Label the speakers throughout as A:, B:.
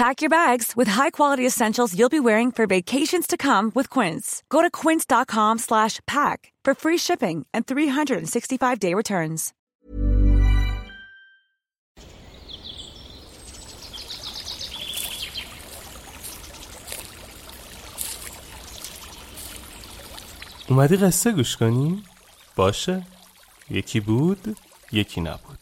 A: Pack your bags with high-quality essentials you'll be wearing for vacations to come with Quince. Go to quince.com/pack for free shipping and 365-day returns.
B: اومدی قصه گوش کنی؟ باشه یکی بود یکی نبود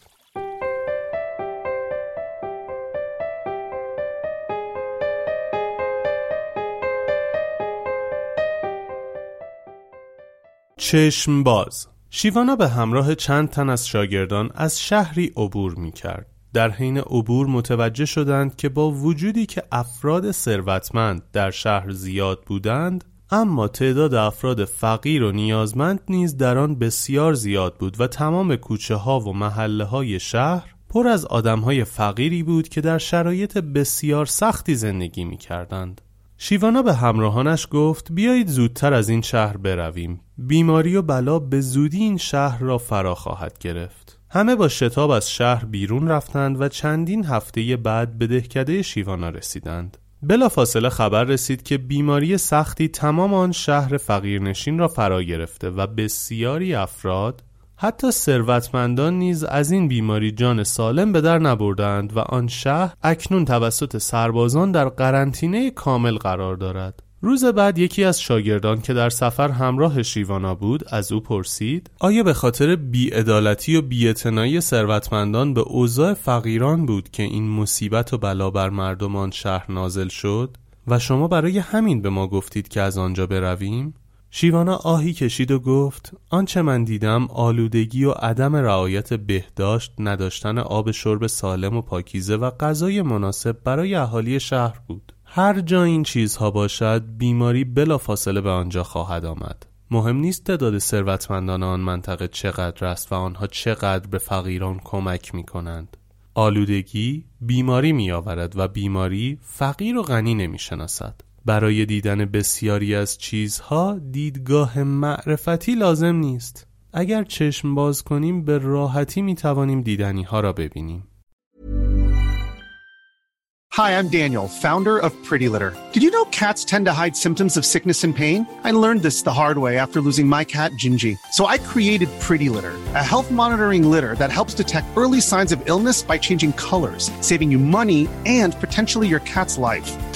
B: چشم باز شیوانا به همراه چند تن از شاگردان از شهری عبور می کرد. در حین عبور متوجه شدند که با وجودی که افراد ثروتمند در شهر زیاد بودند اما تعداد افراد فقیر و نیازمند نیز در آن بسیار زیاد بود و تمام کوچه ها و محله های شهر پر از آدم های فقیری بود که در شرایط بسیار سختی زندگی می کردند. شیوانا به همراهانش گفت بیایید زودتر از این شهر برویم. بیماری و بلا به زودی این شهر را فرا خواهد گرفت. همه با شتاب از شهر بیرون رفتند و چندین هفته بعد به دهکده شیوانا رسیدند. بلا فاصله خبر رسید که بیماری سختی تمام آن شهر فقیرنشین را فرا گرفته و بسیاری افراد حتی ثروتمندان نیز از این بیماری جان سالم به در نبردند و آن شهر اکنون توسط سربازان در قرنطینه کامل قرار دارد. روز بعد یکی از شاگردان که در سفر همراه شیوانا بود از او پرسید آیا به خاطر بیعدالتی و بیاعتنایی ثروتمندان به اوضاع فقیران بود که این مصیبت و بلا بر مردمان شهر نازل شد و شما برای همین به ما گفتید که از آنجا برویم شیوانا آهی کشید و گفت آنچه من دیدم آلودگی و عدم رعایت بهداشت نداشتن آب شرب سالم و پاکیزه و غذای مناسب برای اهالی شهر بود. هر جا این چیزها باشد بیماری بلا فاصله به آنجا خواهد آمد. مهم نیست تعداد ثروتمندان آن منطقه چقدر است و آنها چقدر به فقیران کمک می کنند آلودگی بیماری می آورد و بیماری فقیر و غنی نمی شناسد برای دیدن بسیاری از چیزها دیدگاه معرفتی لازم نیست اگر چشم باز کنیم به راحتی می توانیم دیدنی ها را ببینیم
C: Hi, I'm Daniel, founder of Pretty Litter. Did you know cats tend to hide symptoms of sickness and pain? I learned this the hard way after losing my cat, Gingy. So I created Pretty Litter, a health monitoring litter that helps detect early signs of illness by changing colors, saving you money and potentially your cat's life.